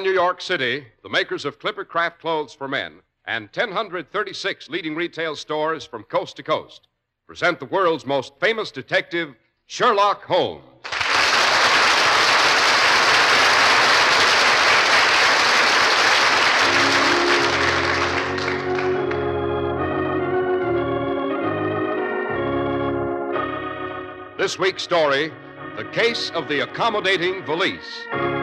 From New York City, the makers of Clipper Craft Clothes for Men and 1,036 leading retail stores from coast to coast present the world's most famous detective, Sherlock Holmes. This week's story The Case of the Accommodating Valise.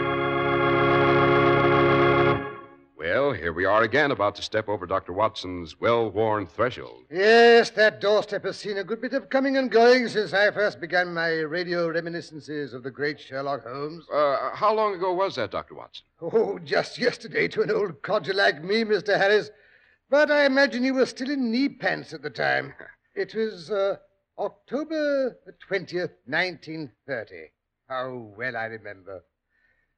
Well, here we are again, about to step over Dr. Watson's well worn threshold. Yes, that doorstep has seen a good bit of coming and going since I first began my radio reminiscences of the great Sherlock Holmes. Uh, how long ago was that, Dr. Watson? Oh, just yesterday to an old codger like me, Mr. Harris. But I imagine you were still in knee pants at the time. It was uh, October the 20th, 1930. How well I remember.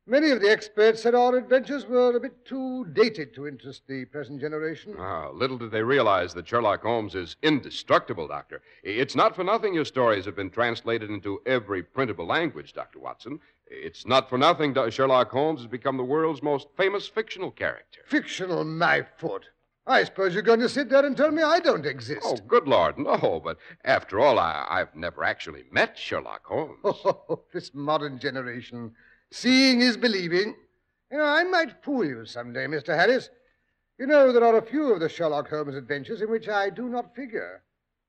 Many of the experts said our adventures were a bit too dated to interest the present generation. Ah, little did they realize that Sherlock Holmes is indestructible, Doctor. It's not for nothing your stories have been translated into every printable language, Dr. Watson. It's not for nothing Sherlock Holmes has become the world's most famous fictional character. Fictional, my foot. I suppose you're going to sit there and tell me I don't exist. Oh, good Lord, no. But after all, I, I've never actually met Sherlock Holmes. Oh, this modern generation. Seeing is believing. You know, I might fool you someday, Mr. Harris. You know, there are a few of the Sherlock Holmes adventures in which I do not figure.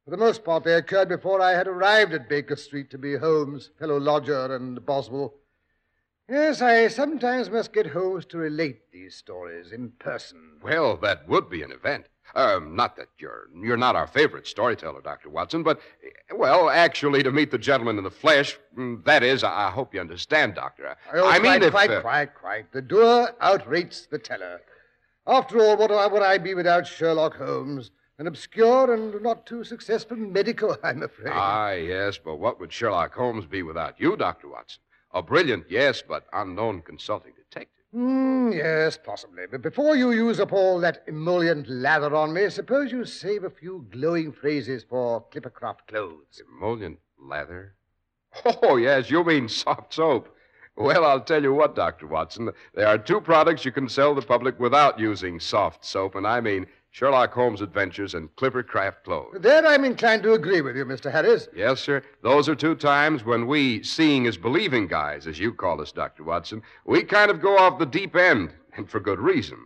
For the most part, they occurred before I had arrived at Baker Street to be Holmes' fellow lodger and Boswell. Yes, I sometimes must get Holmes to relate these stories in person. Well, that would be an event. Um, not that you're you're not our favorite storyteller, Dr. Watson, but well, actually, to meet the gentleman in the flesh, mm, that is, I, hope you understand, Doctor. Oh, I mean, quite, if quite, uh, quite, quite. The doer outrates the teller. After all, what would I be without Sherlock Holmes? An obscure and not too successful medico, I'm afraid. ah, yes, but what would Sherlock Holmes be without you, Dr. Watson? A brilliant, yes, but unknown consulting Hmm, yes, possibly. But before you use up all that emollient lather on me, suppose you save a few glowing phrases for Clippercraft clothes. Emollient lather? Oh, yes, you mean soft soap. Well, I'll tell you what, Dr. Watson. There are two products you can sell the public without using soft soap, and I mean Sherlock Holmes Adventures and Clipper Craft Clothes. There I'm inclined to agree with you, Mr. Harris. Yes, sir. Those are two times when we, seeing is believing guys, as you call us, Dr. Watson, we kind of go off the deep end, and for good reason.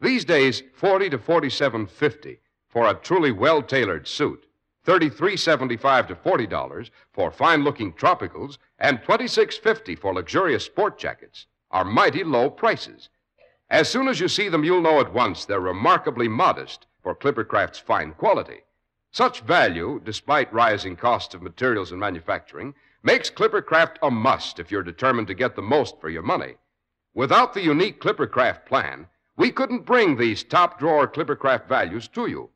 These days, 40 to 47.50 for a truly well-tailored suit, 33.75 to $40 for fine-looking tropicals, and 26.50 for luxurious sport jackets are mighty low prices. As soon as you see them, you'll know at once they're remarkably modest for Clippercraft's fine quality. Such value, despite rising costs of materials and manufacturing, makes Clippercraft a must if you're determined to get the most for your money. Without the unique Clippercraft plan, we couldn't bring these top drawer Clippercraft values to you.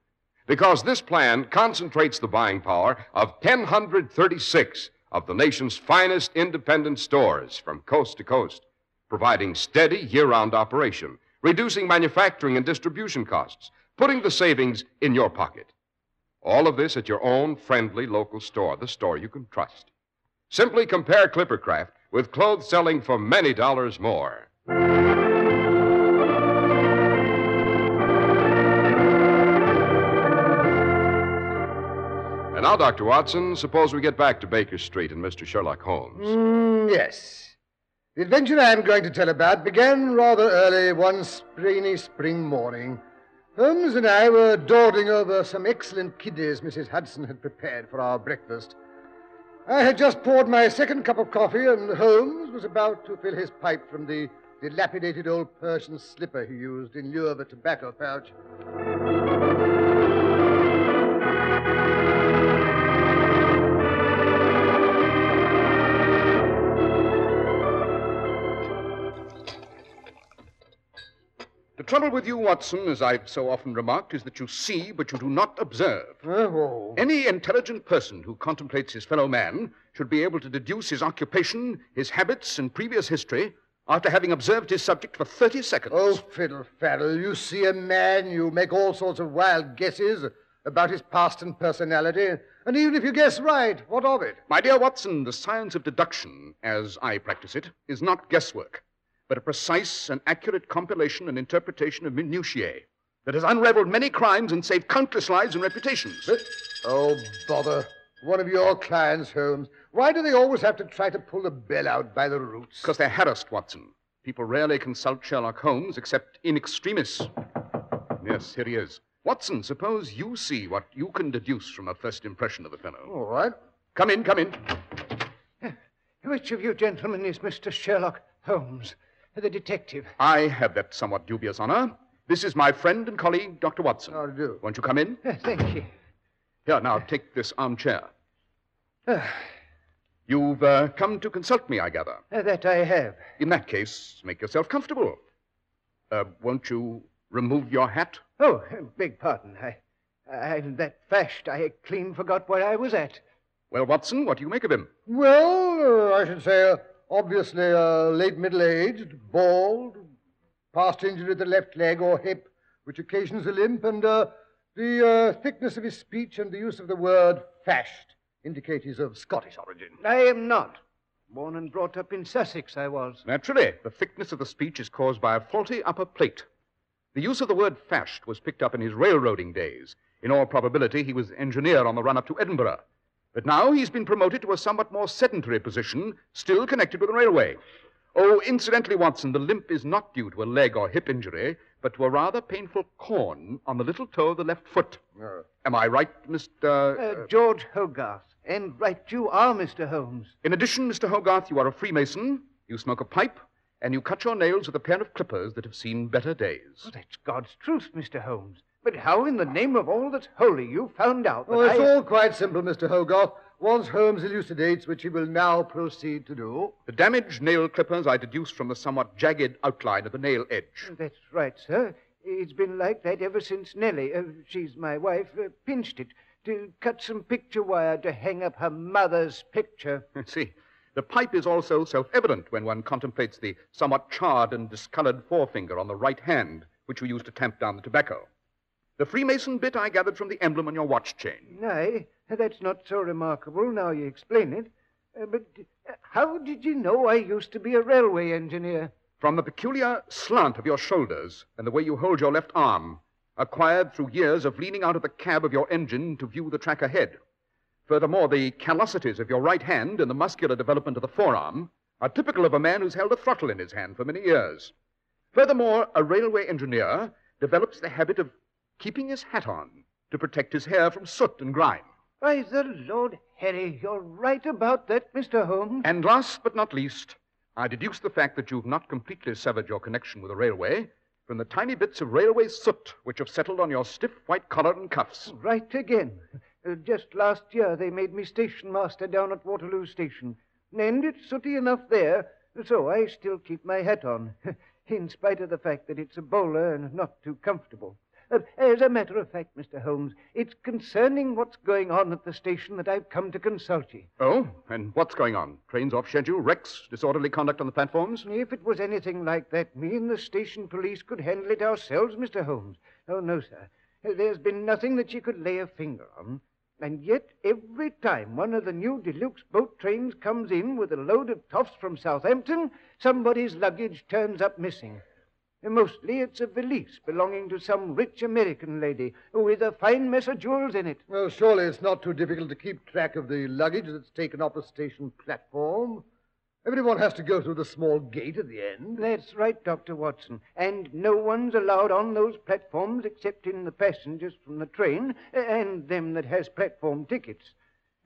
Because this plan concentrates the buying power of 1,036 of the nation's finest independent stores from coast to coast, providing steady year round operation, reducing manufacturing and distribution costs, putting the savings in your pocket. All of this at your own friendly local store, the store you can trust. Simply compare Clippercraft with clothes selling for many dollars more. And now, Dr. Watson, suppose we get back to Baker Street and Mr. Sherlock Holmes. Mm, yes. The adventure I'm going to tell about began rather early one rainy spring morning. Holmes and I were dawdling over some excellent kidneys Mrs. Hudson had prepared for our breakfast. I had just poured my second cup of coffee, and Holmes was about to fill his pipe from the dilapidated old Persian slipper he used in lieu of a tobacco pouch. The trouble with you, Watson, as I've so often remarked, is that you see, but you do not observe. Oh, Any intelligent person who contemplates his fellow man should be able to deduce his occupation, his habits, and previous history after having observed his subject for 30 seconds. oh, fiddle faddle. You see a man, you make all sorts of wild guesses about his past and personality, and even if you guess right, what of it? My dear Watson, the science of deduction, as I practice it, is not guesswork. But a precise and accurate compilation and interpretation of minutiae that has unraveled many crimes and saved countless lives and reputations. But- oh, bother. One of your clients, Holmes. Why do they always have to try to pull the bell out by the roots? Because they're harassed, Watson. People rarely consult Sherlock Holmes except in extremis. Yes, here he is. Watson, suppose you see what you can deduce from a first impression of the fellow. All right. Come in, come in. Which of you gentlemen is Mr. Sherlock Holmes, the detective? I have that somewhat dubious honor. This is my friend and colleague, Dr. Watson. How do you do? Won't you come in? Uh, thank you. Here, now, take this armchair. Ah, You've uh, come to consult me, I gather. uh, that I have. In that case, make yourself comfortable. Uh, won't you remove your hat? Oh, uh, beg pardon. I, I'm that fashed I clean forgot where I was at. Well, Watson, what do you make of him? Well, uh, I should say, uh, obviously, uh, late middle aged, bald, past injury to the left leg or hip, which occasions a limp, and uh, the uh, thickness of his speech and the use of the word fashed indicate he's of Scottish origin. I am not. Born and brought up in Sussex, I was. Naturally, the thickness of the speech is caused by a faulty upper plate. The use of the word fashed was picked up in his railroading days. In all probability, he was engineer on the run up to Edinburgh. But now he's been promoted to a somewhat more sedentary position, still connected with the railway. Oh, incidentally, Watson, the limp is not due to a leg or hip injury, but to a rather painful corn on the little toe of the left foot. Uh, Am I right, Mr. Uh, George Hogarth. And right you are, Mr. Holmes. In addition, Mr. Hogarth, you are a Freemason, you smoke a pipe, and you cut your nails with a pair of clippers that have seen better days. Oh, that's God's truth, Mr. Holmes. But how in the name of all that's holy you found out that oh, it's I... all quite simple, Mr. Hogarth. Once Holmes elucidates, which he will now proceed to do. The damaged nail clippers I deduced from the somewhat jagged outline of the nail edge. That's right, sir. It's been like that ever since Nellie, uh, she's my wife, uh, pinched it to cut some picture wire to hang up her mother's picture. See, the pipe is also self evident when one contemplates the somewhat charred and discolored forefinger on the right hand, which we use to tamp down the tobacco. The Freemason bit I gathered from the emblem on your watch chain. Nay, that's not so remarkable now you explain it. Uh, but uh, how did you know I used to be a railway engineer? From the peculiar slant of your shoulders and the way you hold your left arm, acquired through years of leaning out of the cab of your engine to view the track ahead. Furthermore, the callosities of your right hand and the muscular development of the forearm are typical of a man who's held a throttle in his hand for many years. Furthermore, a railway engineer develops the habit of keeping his hat on to protect his hair from soot and grime. By the Lord Harry, you're right about that, Mr. Holmes. And last but not least, I deduce the fact that you've not completely severed your connection with the railway from the tiny bits of railway soot which have settled on your stiff white collar and cuffs. Right again. Uh, just last year they made me station master down at Waterloo Station. And it's sooty enough there, so I still keep my hat on, in spite of the fact that it's a bowler and not too comfortable. Uh, as a matter of fact, Mr. Holmes, it's concerning what's going on at the station that I've come to consult you. Oh, and what's going on? Trains off schedule, wrecks, disorderly conduct on the platforms? If it was anything like that, me and the station police could handle it ourselves, Mr. Holmes. Oh, no, sir. Uh, There's been nothing that you could lay a finger on. And yet, every time one of the new deluxe boat trains comes in with a load of toffs from Southampton, somebody's luggage turns up missing. Uh, Mostly it's a valise belonging to some rich American lady with a fine mess of jewels in it. Well, surely it's not too difficult to keep track of the luggage that's taken off the station platform. Everyone has to go through the small gate at the end. That's right, Dr. Watson. And no one's allowed on those platforms excepting the passengers from the train uh, and them that has platform tickets.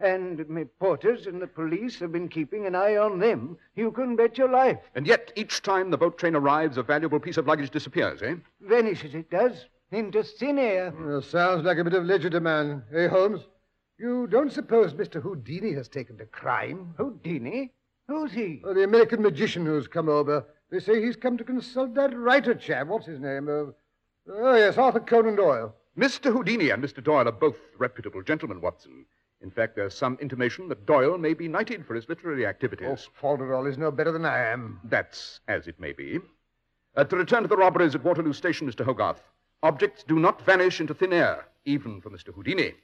And my porters and the police have been keeping an eye on them. You can bet your life. And yet, each time the boat train arrives, a valuable piece of luggage disappears, eh? Vanishes, it does, into thin air. Uh, sounds like a bit of legerdemain, eh, Holmes? You don't suppose Mr. Houdini has taken to crime? Houdini? Who's he? The American magician who's come over. They say he's come to consult that writer chap. What's his name? Uh, oh, yes, Arthur Conan Doyle. Mr. Houdini and Mr. Doyle are both reputable gentlemen, Watson. In fact, there's some intimation that Doyle may be knighted for his literary Oh, activities. Falderall is no better than I am. That's as it may be. Uh, to return to the robberies at Waterloo Station, Mr. Hogarth, objects do not vanish into thin air, even for Mr. Houdini.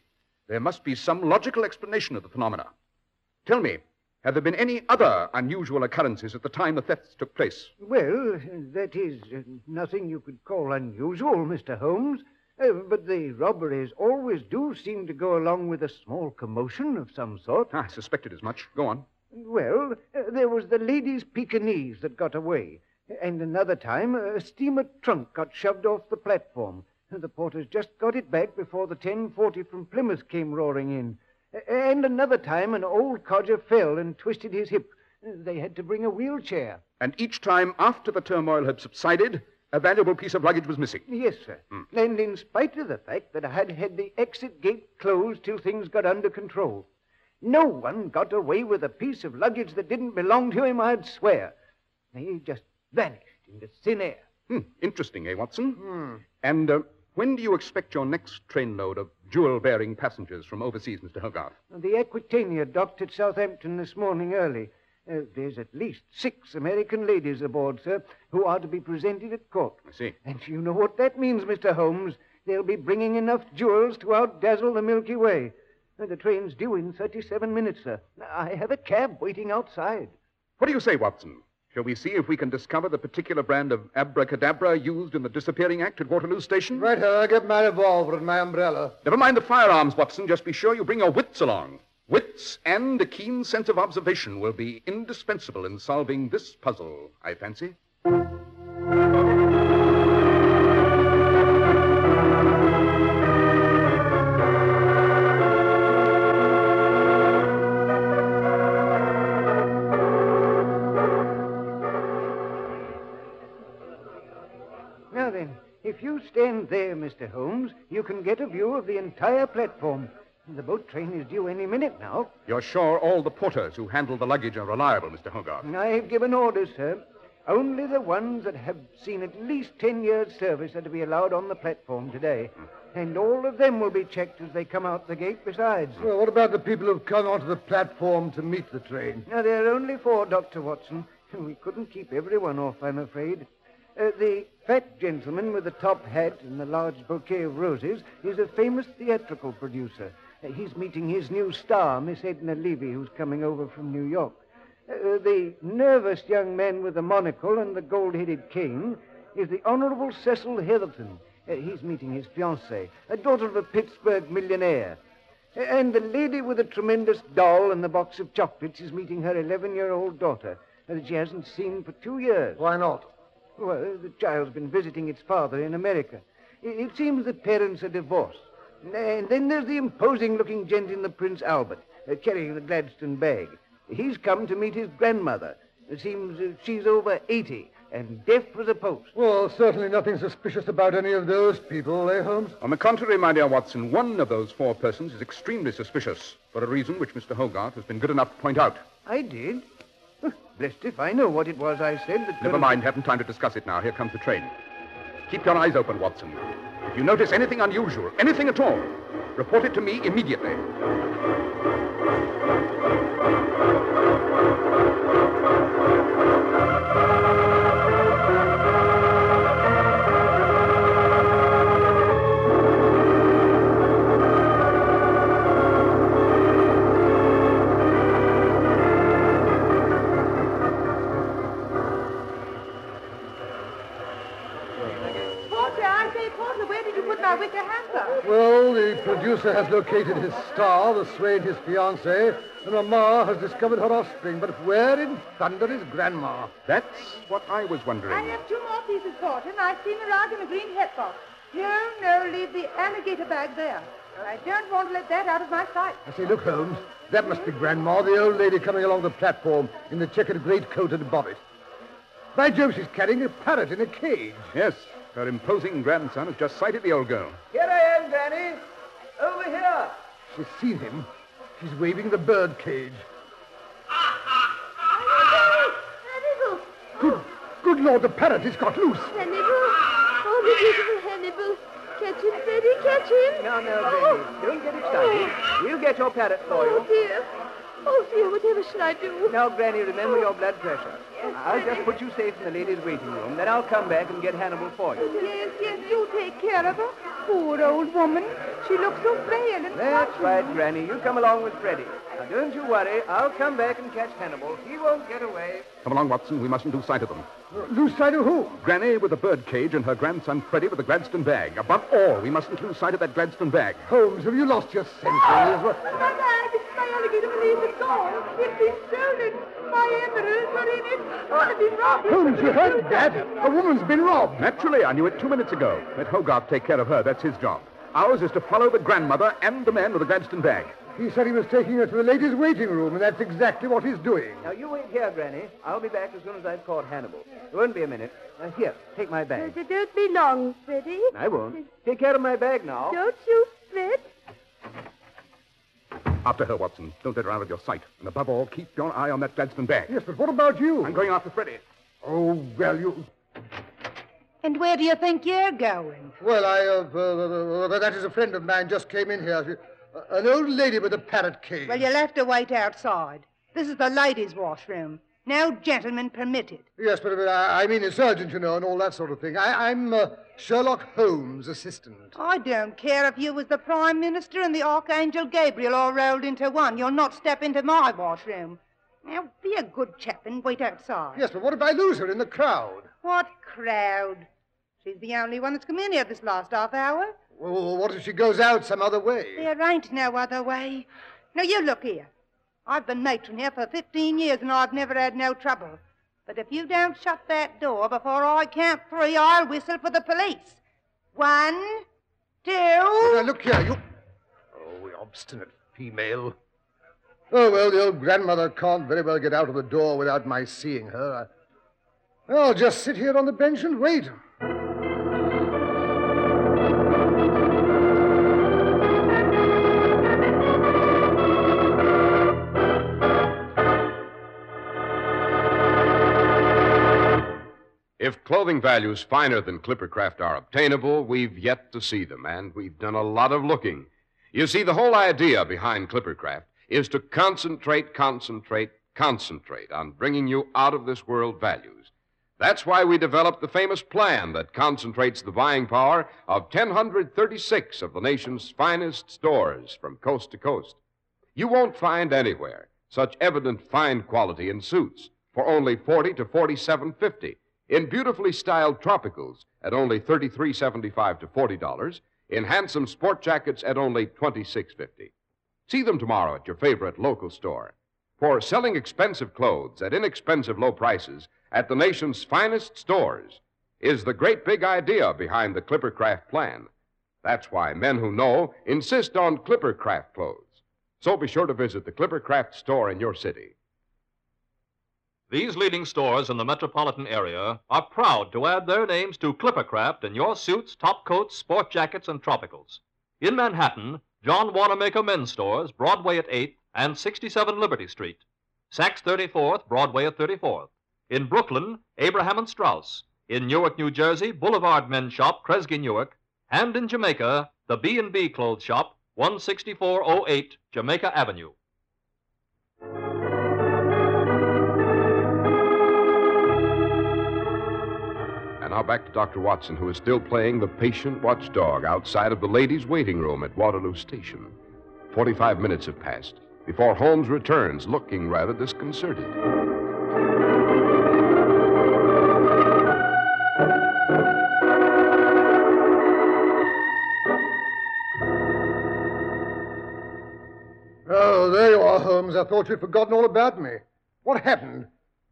There must be some logical explanation of the phenomena. Tell me, Have there been any other unusual occurrences at the time the thefts took place? Well, that is uh, nothing you could call unusual, Mr. Holmes. Uh, but the robberies always do seem to go along with a small commotion of some sort. I suspected as much. Go on. Well, uh, there was the ladies' Pekingese that got away. And another time, a steamer trunk got shoved off the platform. The porters just got it back before the 1040 from Plymouth came roaring in. And another time, an old codger fell and twisted his hip. They had to bring a wheelchair. And each time after the turmoil had subsided, a valuable piece of luggage was missing. Yes, sir. And in spite of the fact that I had had the exit gate closed till things got under control, no one got away with a piece of luggage that didn't belong to him, I'd swear. They just vanished into thin air. Hmm. Interesting, eh, Watson? And uh, when do you expect your next trainload of jewel bearing passengers from overseas, Mr. Hogarth? The Aquitania docked at Southampton this morning early. Uh, there's at least six American ladies aboard, sir, who are to be presented at court. I see. And you know what that means, Mr. Holmes. They'll be bringing enough jewels to outdazzle the Milky Way. Uh, the train's due in 37 minutes, sir. I have a cab waiting outside. What do you say, Watson? Shall we see if we can discover the particular brand of abracadabra used in the disappearing act at Waterloo Station? Right here, I get my revolver and my umbrella. Never mind the firearms, Watson. Just be sure you bring your wits along. Wits and a keen sense of observation will be indispensable in solving this puzzle, I fancy. Now then, if you stand there, Mr. Holmes, you can get a view of the entire platform. The boat train is due any minute now. You're sure all the porters who handle the luggage are reliable, Mr. Hogarth? I've given orders, sir. Only the ones that have seen at least ten years' service are to be allowed on the platform today. And all of them will be checked as they come out the gate besides. Well, what about the people who've come onto the platform to meet the train? Now, there are only four, Dr. Watson. We couldn't keep everyone off, I'm afraid. Uh, the fat gentleman with the top hat and the large bouquet of roses is a famous theatrical producer. Uh, he's meeting his new star, Miss Edna Levy, who's coming over from New York. Uh, the nervous young man with the monocle and the gold-headed cane is the Honorable Cecil Heatherton. Uh, he's meeting his fiancée, a daughter of a Pittsburgh millionaire. Uh, And the lady with the tremendous doll and the box of chocolates is meeting her 11-year-old daughter uh, that she hasn't seen for two years. Why not? Well, the child's been visiting its father in America. I- It seems the parents are divorced. And then there's the imposing-looking gent in the Prince Albert, uh, carrying the Gladstone bag. He's come to meet his grandmother. It seems uh, she's over 80 and deaf as a post. Well, certainly nothing suspicious about any of those people, eh, Holmes? On the contrary, my dear Watson, one of those four persons is extremely suspicious for a reason which Mr. Hogarth has been good enough to point out. I did. Huh, Blessed if I know what it was I said that... Never have- mind, haven't time to discuss it now. Here comes the train. Keep your eyes open, Watson. If you notice anything unusual, anything at all, report it to me immediately. Porter, I say, Porter, where did you put my wicker hamper? Well, the producer has located his star, the swain his fiancée, and Mamma has discovered her offspring. But where in thunder is Grandma? That's what I was wondering. I have two more pieces, Porter, and I've seen around in a green hat box. No, no, leave the alligator bag there. I don't want to let that out of my sight. I say, look, Holmes, that must be Grandma, the old lady coming along the platform in the checkered greatcoat and bonnet. By Jove, she's carrying a parrot in a cage. Yes, her imposing grandson has just sighted the old girl. Here I am, Granny. Over here. She's seen him. She's waving the bird cage. Good, good Lord, the parrot has got loose. Hannibal! Oh, the beautiful Hannibal. Catch him, Freddie, catch him. No, now, Granny, don't get excited. We'll oh. get your parrot for Oh, you. dear. Oh, dear, whatever shall I do? Now, Granny, remember your blood pressure. I'll just put you safe in the ladies' waiting room. Then I'll come back and get Hannibal for you. Yes, yes, do take care of her. Poor old woman. She looks so frail and That's right, Granny. You come along with Freddie. Now, don't you worry. I'll come back and catch Hannibal. He won't get away. Come along, Watson. We mustn't lose sight of them. Lose sight of who? Granny with the bird cage and her grandson Freddie with the Gladstone bag. Above all, we mustn't lose sight of that Gladstone bag. Holmes, have you lost your senses? Oh, my bag, my alligator valise is gone. It's been stolen. My emeralds were in it. Oh, I've been robbed. Holmes, you heard that? A woman's been robbed. Naturally, I knew it two minutes ago. Let Hogarth take care of her. That's his job. Ours is to follow the grandmother and the man with the Gladstone bag. He said he was taking her to the ladies' waiting room, and that's exactly what he's doing. Now, you wait here, Granny. I'll be back as soon as I've caught Hannibal. It won't be a minute. Now, here, take my bag. Don't be long, Freddie. I won't. Take care of my bag now. Don't you fret. After her, Watson. Don't let her out of your sight. And above all, keep your eye on that Gladstone bag. Yes, but what about you? I'm going after Freddie. Oh, well, you. And where do you think you're going? Well, I, uh, uh, uh, that is a friend of mine just came in here. An old lady with a parrot cage. Well, you'll have to wait outside. This is the ladies' washroom. No gentlemen permitted. Yes, but uh, I mean a surgeon, you know, and all that sort of thing. I, I'm uh, Sherlock Holmes' assistant. I don't care if you was the Prime Minister and the Archangel Gabriel all rolled into one. You'll not step into my washroom. Now, be a good chap and wait outside. Yes, but what if I lose her in the crowd? What crowd? She's the only one that's come in here this last half hour. Well, what if she goes out some other way? There ain't no other way. Now, you look here. I've been matron here for 15 years and I've never had no trouble. But if you don't shut that door before I count three, I'll whistle for the police. One, two. Now, look here, you. Oh, you obstinate female. Oh, well, the old grandmother can't very well get out of the door without my seeing her. I'll just sit here on the bench and wait. Clothing values finer than Clippercraft are obtainable, we've yet to see them, and we've done a lot of looking. You see, the whole idea behind Clippercraft is to concentrate, concentrate, concentrate on bringing you out of this world values. That's why we developed the famous plan that concentrates the buying power of 1,036 of the nation's finest stores from coast to coast. You won't find anywhere such evident fine quality in suits for only 40 to 47.50 in beautifully styled tropicals at only $33.75 to $40, in handsome sport jackets at only $26.50. See them tomorrow at your favorite local store. For selling expensive clothes at inexpensive low prices at the nation's finest stores is the great big idea behind the Clippercraft plan. That's why men who know insist on Clippercraft clothes. So be sure to visit the Clippercraft store in your city. These leading stores in the metropolitan area are proud to add their names to Clippercraft in your suits, top coats, sport jackets, and tropicals. In Manhattan, John Wanamaker Men's Stores, Broadway at 8th and 67 Liberty Street. Saks 34th, Broadway at 34th. In Brooklyn, Abraham and Straus. In Newark, New Jersey, Boulevard Men's Shop, Kresge Newark. And in Jamaica, the B&B Clothes Shop, 16408 Jamaica Avenue. Back to Dr. Watson, who is still playing the patient watchdog outside of the ladies' waiting room at Waterloo Station. Forty-five minutes have passed before Holmes returns, looking rather disconcerted. Oh, there you are, Holmes. I thought you'd forgotten all about me. What happened?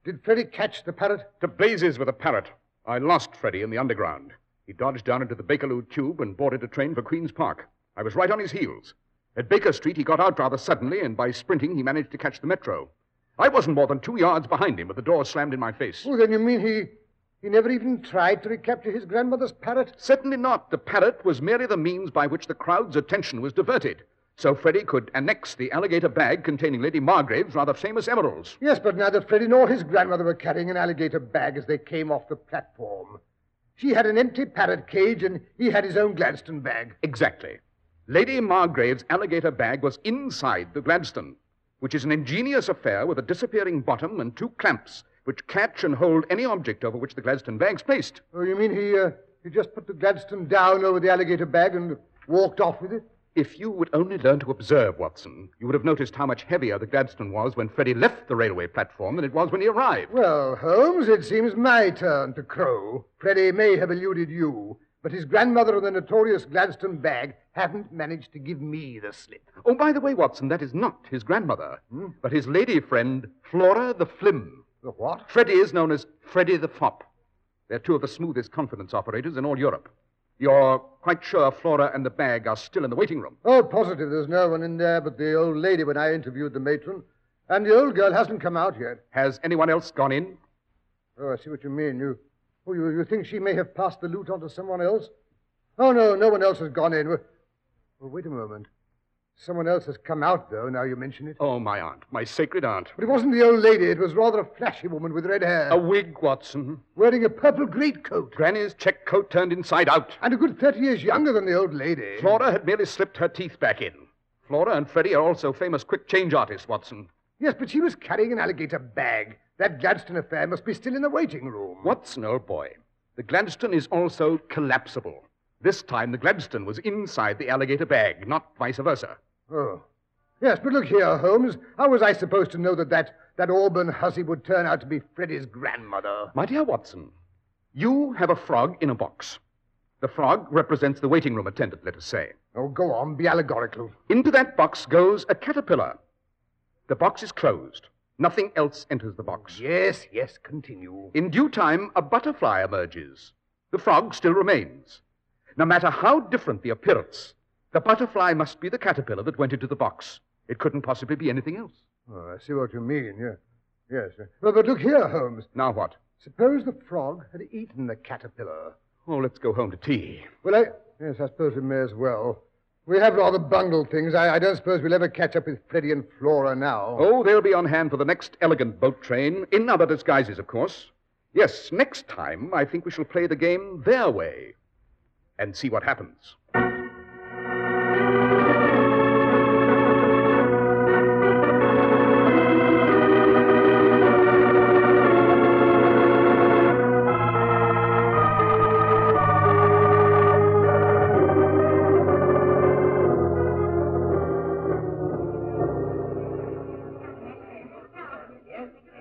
Did Freddie catch the parrot? To blazes with a parrot. I lost Freddie in the underground. He dodged down into the Bakerloo tube and boarded a train for Queen's Park. I was right on his heels. At Baker Street, he got out rather suddenly, and by sprinting, he managed to catch the metro. I wasn't more than two yards behind him, but the door slammed in my face. Oh, then you mean he he never even tried to recapture his grandmother's parrot? Certainly not. The parrot was merely the means by which the crowd's attention was diverted. So Freddie could annex the alligator bag containing Lady Margrave's rather famous emeralds. Yes, but neither Freddie nor his grandmother were carrying an alligator bag as they came off the platform. She had an empty parrot cage, and he had his own Gladstone bag. Exactly. Lady Margrave's alligator bag was inside the Gladstone, which is an ingenious affair with a disappearing bottom and two clamps which catch and hold any object over which the Gladstone bag's placed. Oh, you mean he uh, he just put the Gladstone down over the alligator bag and walked off with it? If you would only learn to observe, Watson, you would have noticed how much heavier the Gladstone was when Freddie left the railway platform than it was when he arrived. Well, Holmes, it seems my turn to crow. Freddie may have eluded you, but his grandmother and the notorious Gladstone bag haven't managed to give me the slip. Oh, by the way, Watson, that is not his grandmother, hmm? but his lady friend, Flora the Flim. The what? Freddie is known as Freddie the Fop. They're two of the smoothest confidence operators in all Europe. You're quite sure Flora and the bag are still in the waiting room. Oh, positive there's no one in there but the old lady when I interviewed the matron. And the old girl hasn't come out yet. Has anyone else gone in? Oh, I see what you mean. You, oh, you, you think she may have passed the loot on to someone else? Oh, no, no one else has gone in. Well, well, wait a moment. Someone else has come out, though, now you mention it. Oh, my aunt, my sacred aunt. But it wasn't the old lady. It was rather a flashy woman with red hair. A wig, Watson. Wearing a purple greatcoat. Granny's check coat turned inside out. And a good 30 years younger than the old lady. Flora had merely slipped her teeth back in. Flora and Freddie are also famous quick change artists, Watson. Yes, but she was carrying an alligator bag. That Gladstone affair must be still in the waiting room. Watson, old boy, the Gladstone is also collapsible. This time the Gladstone was inside the alligator bag, not vice versa. Oh. Yes, but look here, Holmes. How was I supposed to know that that, that Auburn hussy would turn out to be Freddie's grandmother? My dear Watson, you have a frog in a box. The frog represents the waiting room attendant, let us say. Oh, go on, be allegorical. Into that box goes a caterpillar. The box is closed. Nothing else enters the box. Yes, yes, continue. In due time, a butterfly emerges. The frog still remains. No matter how different the appearance, the butterfly must be the caterpillar that went into the box. It couldn't possibly be anything else. Oh, I see what you mean, yeah. Yes. Well, but look here, Holmes. Now what? Suppose the frog had eaten the caterpillar. Oh, let's go home to tea. Well, I. Yes, I suppose we may as well. We have rather bungled things. I, I don't suppose we'll ever catch up with Freddie and Flora now. Oh, they'll be on hand for the next elegant boat train, in other disguises, of course. Yes, next time I think we shall play the game their way and see what happens.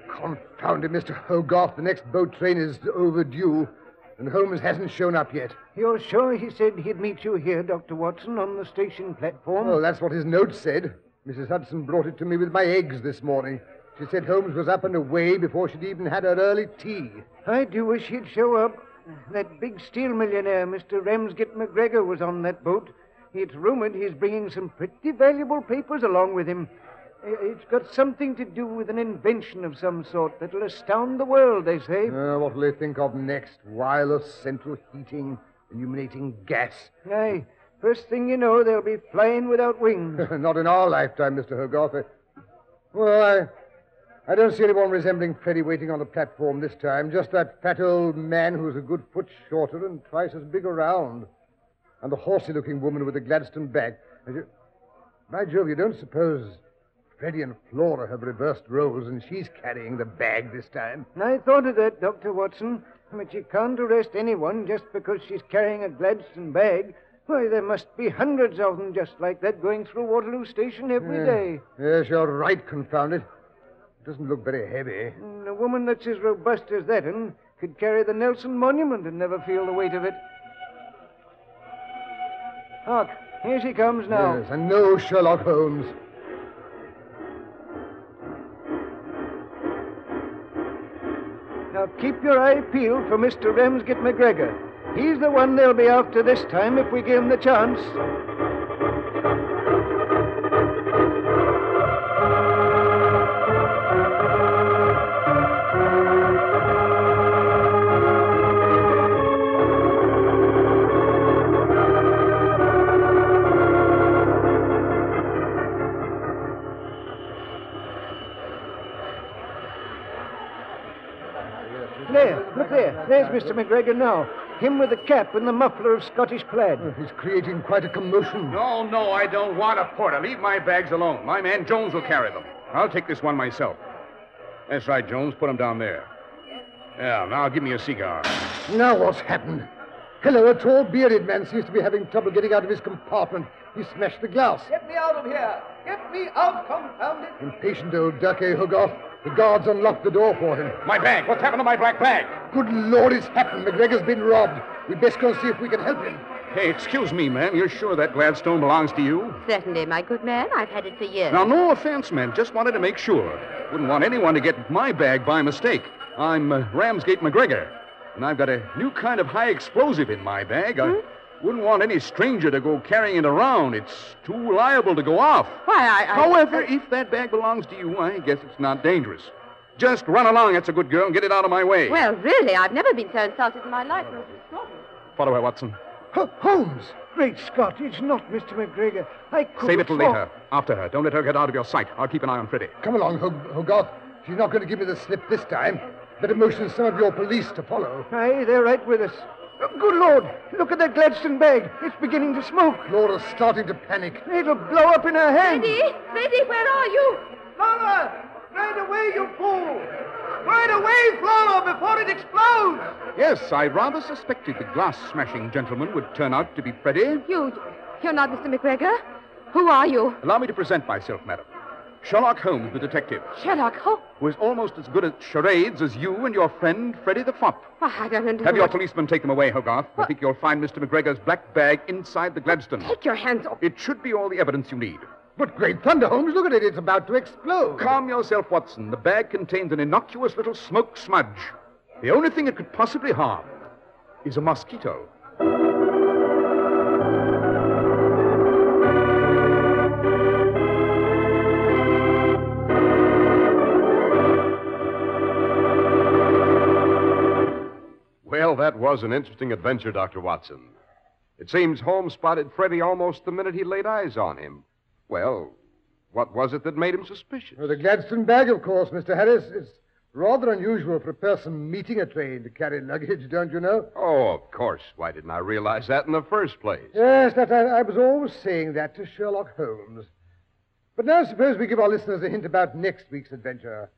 Confound it, Mr. Hogarth. The next boat train is overdue, and Holmes hasn't shown up yet. You're sure he said he'd meet you here, Dr. Watson, on the station platform? Well, that's what his note said. Mrs. Hudson brought it to me with my eggs this morning. She said Holmes was up and away before she'd even had her early tea. I do wish he'd show up. That big steel millionaire, Mr. Ramsgate McGregor, was on that boat. It's rumored he's bringing some pretty valuable papers along with him. It's got something to do with an invention of some sort that'll astound the world, they say. Uh, what will they think of next? Wireless central heating, illuminating gas. Aye, first thing you know, they'll be flying without wings. Not in our lifetime, Mr. Hogarth. Well, I, I don't see anyone resembling Freddy waiting on the platform this time. Just that fat old man who's a good foot shorter and twice as big around. And the horsey-looking woman with the Gladstone bag. By Jove, you don't suppose Freddie and Flora have reversed roles and she's carrying the bag this time? I thought of that, Dr. Watson. But you can't arrest anyone just because she's carrying a Gladstone bag. Why, there must be hundreds of them just like that going through Waterloo Station every day. Yes, you're right, confound it. It doesn't look very heavy. And a woman that's as robust as that one could carry the Nelson Monument and never feel the weight of it. Hark, here she comes now. Yes, and no Sherlock Holmes. Now keep your eye peeled for Mr. Ramsgate McGregor. He's the one they'll be after this time if we give him the chance. Mr. McGregor now. Him with the cap and the muffler of Scottish plaid. Oh, he's creating quite a commotion. No, no, I don't want a porter. Leave my bags alone. My man Jones will carry them. I'll take this one myself. That's right, Jones. Put him down there. Yeah, now give me a cigar. Now what's happened? Hello, a tall, bearded man seems to be having trouble getting out of his compartment. He smashed the glass. Get me out of here! Get me out, confound it! Impatient old duck, eh, Hogarth? The guards unlocked the door for him. My bag. What's happened to my black bag? Good Lord, it's happened. McGregor's been robbed. We'd best go and see if we can help him. Hey, excuse me, ma'am. You're sure that Gladstone belongs to you? Certainly, my good man. I've had it for years. Now, no offense, ma'am. Just wanted to make sure. Wouldn't want anyone to get my bag by mistake. I'm uh, Ramsgate McGregor, and I've got a new kind of high explosive in my bag. I wouldn't want any stranger to go carrying it around. It's too liable to go off. Why, I. I However, if that bag belongs to you, I guess it's not dangerous. Just run along, that's a good girl, and get it out of my way. Well, really, I've never been so insulted in my life. Mrs. Strawberry. Follow her, Watson. Ho- Holmes! Great Scott, it's not Mr. McGregor. I could Save it till later. After her. Don't let her get out of your sight. I'll keep an eye on Freddie. Come along, Hog- Hogarth. She's not going to give me the slip this time. Better motion some of your police to follow. Aye, they're right with us. Good Lord, look at that Gladstone bag. It's beginning to smoke. Flora's starting to panic. It'll blow up in her hand. Freddie, Freddie, where are you? Flora! Right away, you fool! Right away, Flora, before it explodes! Yes, I rather suspected the glass smashing gentleman would turn out to be Freddie. You. You're not Mr. McGregor? Who are you? Allow me to present myself, madam. Sherlock Holmes, the detective, Sherlock Holmes. who is almost as good at charades as you and your friend Freddy the Fop. Why, I don't understand. Have your policeman take them away, Hogarth. I think you'll find Mr. McGregor's black bag inside the Gladstone. Take your hands off. It should be all the evidence you need. But great thunder, Holmes, look at it. It's about to explode. Calm yourself, Watson. The bag contains an innocuous little smoke smudge. The only thing it could possibly harm is a mosquito. Well, that was an interesting adventure, Dr. Watson. It seems Holmes spotted Freddie almost the minute he laid eyes on him. Well, what was it that made him suspicious? Well, the Gladstone bag, of course, Mr. Harris. It's rather unusual for a person meeting a train to carry luggage, don't you know? Oh, of course. Why didn't I realize that in the first place? Yes, that I, I was always saying that to Sherlock Holmes. But now suppose we give our listeners a hint about next week's adventure.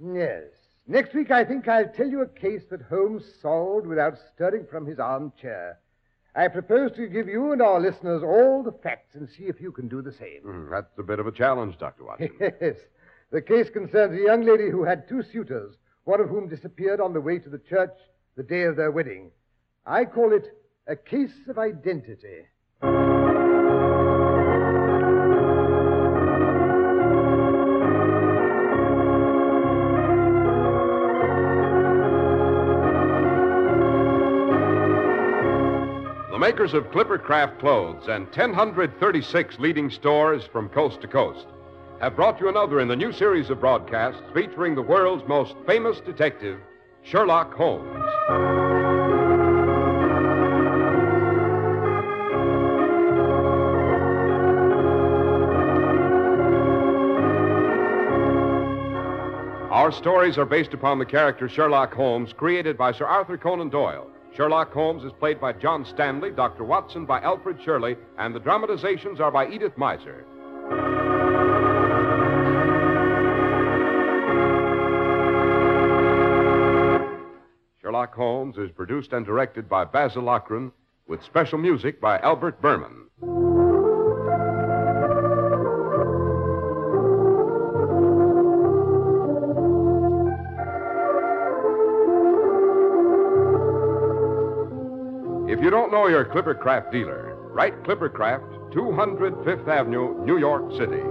Yes. Next week, I think I'll tell you a case that Holmes solved without stirring from his armchair. I propose to give you and our listeners all the facts and see if you can do the same. Hmm, that's a bit of a challenge, Dr. Watson. Yes. The case concerns a young lady who had two suitors, one of whom disappeared on the way to the church the day of their wedding. I call it a case of identity. Makers of Clipper Craft clothes and 1,036 leading stores from coast to coast have brought you another in the new series of broadcasts featuring the world's most famous detective, Sherlock Holmes. Our stories are based upon the character Sherlock Holmes, created by Sir Arthur Conan Doyle. Sherlock Holmes is played by John Stanley, Dr. Watson by Alfred Shirley, and the dramatizations are by Edith Meiser. Sherlock Holmes is produced and directed by Basil Loughrane, with special music by Albert Buhrman. Know your Clipper Craft dealer, write Clipper Craft, 200 Fifth Avenue, New York City.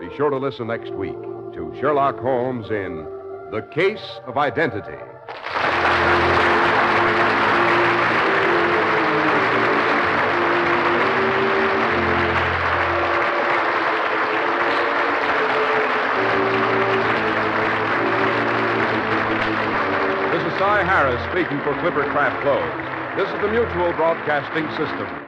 Be sure to listen next week to Sherlock Holmes in The Case of Identity. Harris speaking for Clipper Craft Clothes. This is the Mutual Broadcasting System.